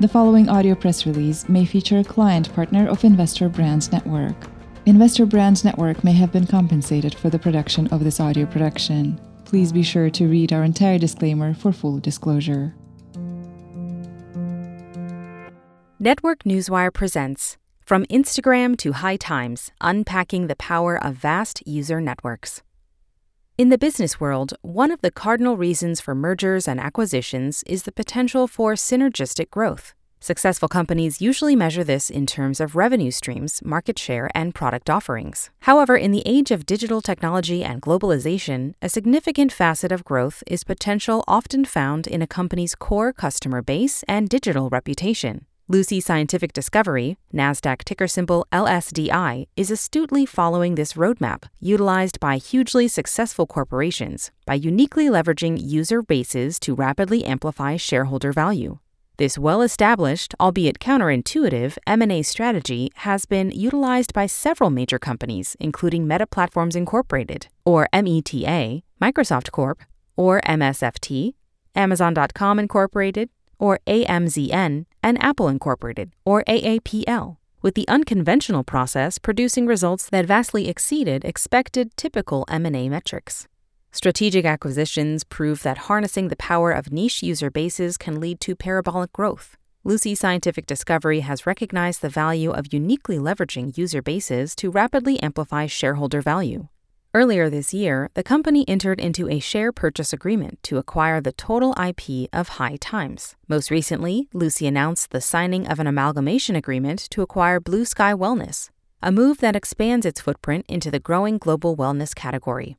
The following audio press release may feature a client partner of Investor Brand Network. Investor Brand Network may have been compensated for the production of this audio production. Please be sure to read our entire disclaimer for full disclosure. Network Newswire presents From Instagram to High Times Unpacking the Power of Vast User Networks. In the business world, one of the cardinal reasons for mergers and acquisitions is the potential for synergistic growth. Successful companies usually measure this in terms of revenue streams, market share, and product offerings. However, in the age of digital technology and globalization, a significant facet of growth is potential often found in a company's core customer base and digital reputation. Lucy Scientific Discovery, NASDAQ ticker symbol LSDI, is astutely following this roadmap utilized by hugely successful corporations by uniquely leveraging user bases to rapidly amplify shareholder value. This well-established, albeit counterintuitive, M&A strategy has been utilized by several major companies, including Meta Platforms Incorporated, or META, Microsoft Corp, or MSFT, Amazon.com Incorporated, or AMZN, and Apple Incorporated, or AAPL, with the unconventional process producing results that vastly exceeded expected typical M&A metrics. Strategic acquisitions prove that harnessing the power of niche user bases can lead to parabolic growth. Lucy Scientific Discovery has recognized the value of uniquely leveraging user bases to rapidly amplify shareholder value. Earlier this year, the company entered into a share purchase agreement to acquire the total IP of High Times. Most recently, Lucy announced the signing of an amalgamation agreement to acquire Blue Sky Wellness, a move that expands its footprint into the growing global wellness category.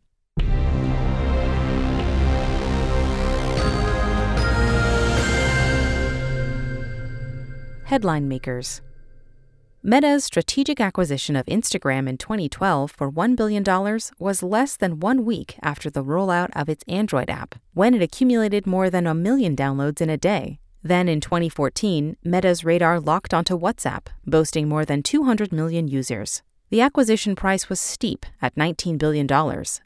Headline Makers Meta's strategic acquisition of Instagram in 2012 for $1 billion was less than one week after the rollout of its Android app, when it accumulated more than a million downloads in a day. Then in 2014, Meta's radar locked onto WhatsApp, boasting more than 200 million users. The acquisition price was steep at $19 billion,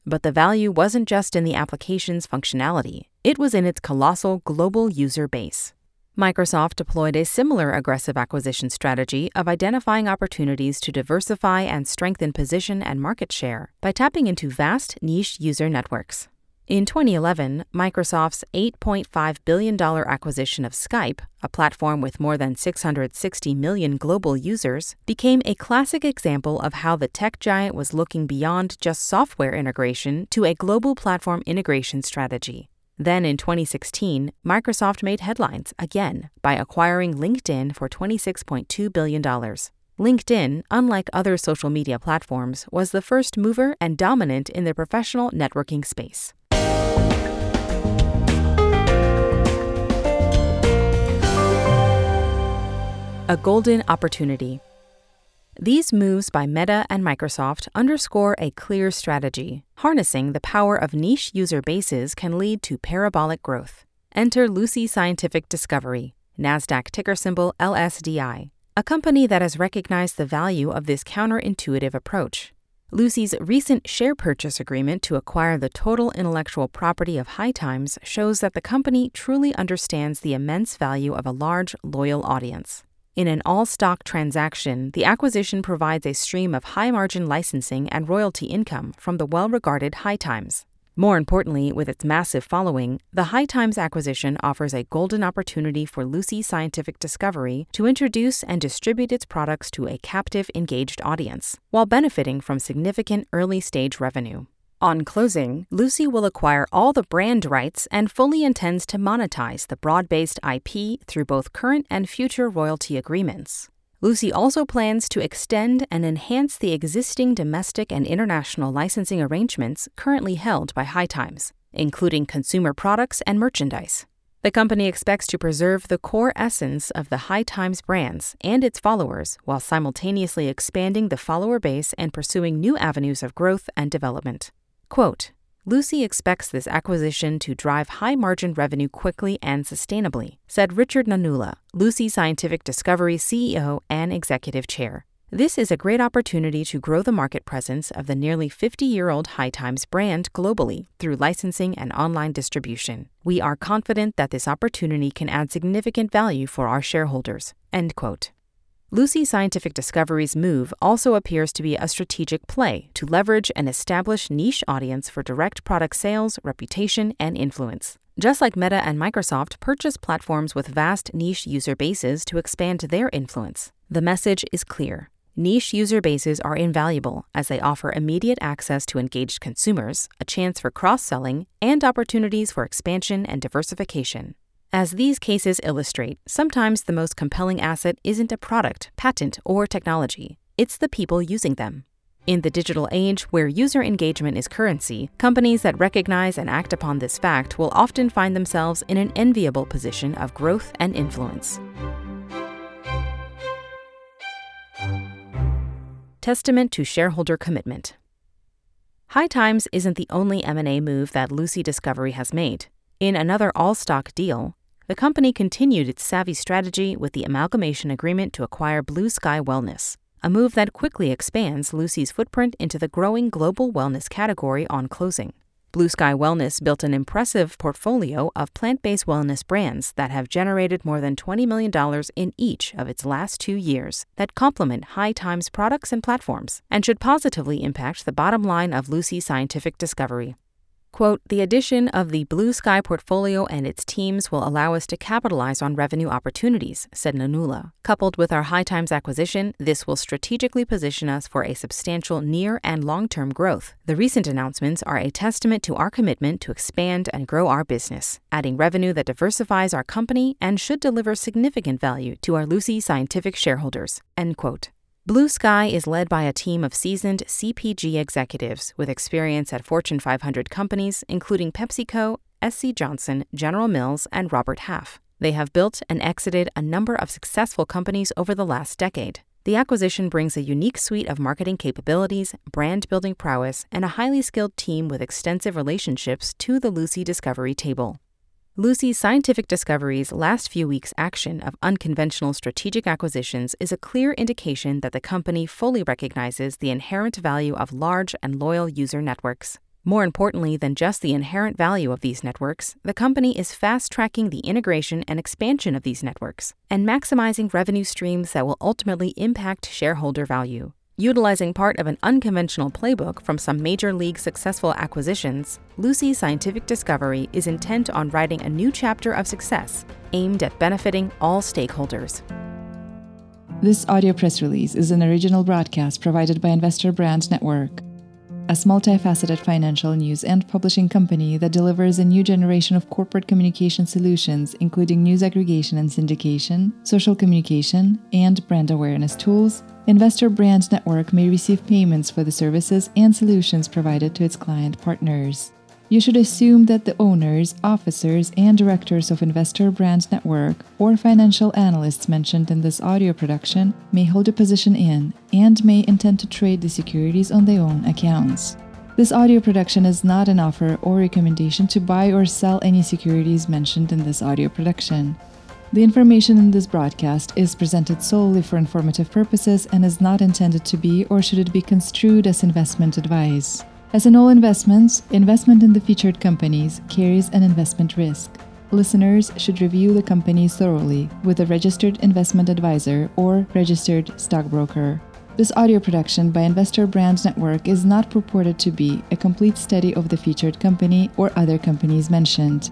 but the value wasn't just in the application's functionality, it was in its colossal global user base. Microsoft deployed a similar aggressive acquisition strategy of identifying opportunities to diversify and strengthen position and market share by tapping into vast niche user networks. In 2011, Microsoft's $8.5 billion acquisition of Skype, a platform with more than 660 million global users, became a classic example of how the tech giant was looking beyond just software integration to a global platform integration strategy. Then in 2016, Microsoft made headlines again by acquiring LinkedIn for $26.2 billion. LinkedIn, unlike other social media platforms, was the first mover and dominant in the professional networking space. A golden opportunity. These moves by Meta and Microsoft underscore a clear strategy. Harnessing the power of niche user bases can lead to parabolic growth. Enter Lucy Scientific Discovery, NASDAQ ticker symbol LSDI, a company that has recognized the value of this counterintuitive approach. Lucy's recent share purchase agreement to acquire the total intellectual property of High Times shows that the company truly understands the immense value of a large, loyal audience. In an all stock transaction, the acquisition provides a stream of high margin licensing and royalty income from the well regarded High Times. More importantly, with its massive following, the High Times acquisition offers a golden opportunity for Lucy Scientific Discovery to introduce and distribute its products to a captive, engaged audience, while benefiting from significant early stage revenue. On closing, Lucy will acquire all the brand rights and fully intends to monetize the broad based IP through both current and future royalty agreements. Lucy also plans to extend and enhance the existing domestic and international licensing arrangements currently held by High Times, including consumer products and merchandise. The company expects to preserve the core essence of the High Times brands and its followers while simultaneously expanding the follower base and pursuing new avenues of growth and development. Quote, Lucy expects this acquisition to drive high margin revenue quickly and sustainably, said Richard Nanula, Lucy Scientific Discovery CEO and Executive Chair. This is a great opportunity to grow the market presence of the nearly 50 year old High Times brand globally through licensing and online distribution. We are confident that this opportunity can add significant value for our shareholders. End quote. Lucy Scientific Discovery's move also appears to be a strategic play to leverage an established niche audience for direct product sales, reputation, and influence. Just like Meta and Microsoft purchase platforms with vast niche user bases to expand their influence, the message is clear. Niche user bases are invaluable as they offer immediate access to engaged consumers, a chance for cross selling, and opportunities for expansion and diversification. As these cases illustrate, sometimes the most compelling asset isn't a product, patent, or technology, it's the people using them. In the digital age, where user engagement is currency, companies that recognize and act upon this fact will often find themselves in an enviable position of growth and influence. Testament to shareholder commitment. High Times isn't the only M&A move that Lucy Discovery has made. In another all-stock deal, the company continued its savvy strategy with the amalgamation agreement to acquire Blue Sky Wellness, a move that quickly expands Lucy's footprint into the growing global wellness category on closing. Blue Sky Wellness built an impressive portfolio of plant based wellness brands that have generated more than $20 million in each of its last two years that complement High Times products and platforms and should positively impact the bottom line of Lucy Scientific Discovery. Quote, the addition of the Blue Sky portfolio and its teams will allow us to capitalize on revenue opportunities, said Nanula. Coupled with our High Times acquisition, this will strategically position us for a substantial near and long term growth. The recent announcements are a testament to our commitment to expand and grow our business, adding revenue that diversifies our company and should deliver significant value to our Lucy Scientific shareholders. End quote. Blue Sky is led by a team of seasoned CPG executives with experience at Fortune 500 companies, including PepsiCo, SC Johnson, General Mills, and Robert Half. They have built and exited a number of successful companies over the last decade. The acquisition brings a unique suite of marketing capabilities, brand building prowess, and a highly skilled team with extensive relationships to the Lucy Discovery table. Lucy's Scientific discoveries last few weeks' action of unconventional strategic acquisitions is a clear indication that the company fully recognizes the inherent value of large and loyal user networks. More importantly than just the inherent value of these networks, the company is fast tracking the integration and expansion of these networks and maximizing revenue streams that will ultimately impact shareholder value. Utilizing part of an unconventional playbook from some major league successful acquisitions, Lucy's Scientific Discovery is intent on writing a new chapter of success aimed at benefiting all stakeholders. This audio press release is an original broadcast provided by Investor Brand Network, a multifaceted financial news and publishing company that delivers a new generation of corporate communication solutions, including news aggregation and syndication, social communication, and brand awareness tools Investor Brand Network may receive payments for the services and solutions provided to its client partners. You should assume that the owners, officers, and directors of Investor Brand Network or financial analysts mentioned in this audio production may hold a position in and may intend to trade the securities on their own accounts. This audio production is not an offer or recommendation to buy or sell any securities mentioned in this audio production. The information in this broadcast is presented solely for informative purposes and is not intended to be or should it be construed as investment advice. As in all investments, investment in the featured companies carries an investment risk. Listeners should review the companies thoroughly with a registered investment advisor or registered stockbroker. This audio production by Investor Brand Network is not purported to be a complete study of the featured company or other companies mentioned.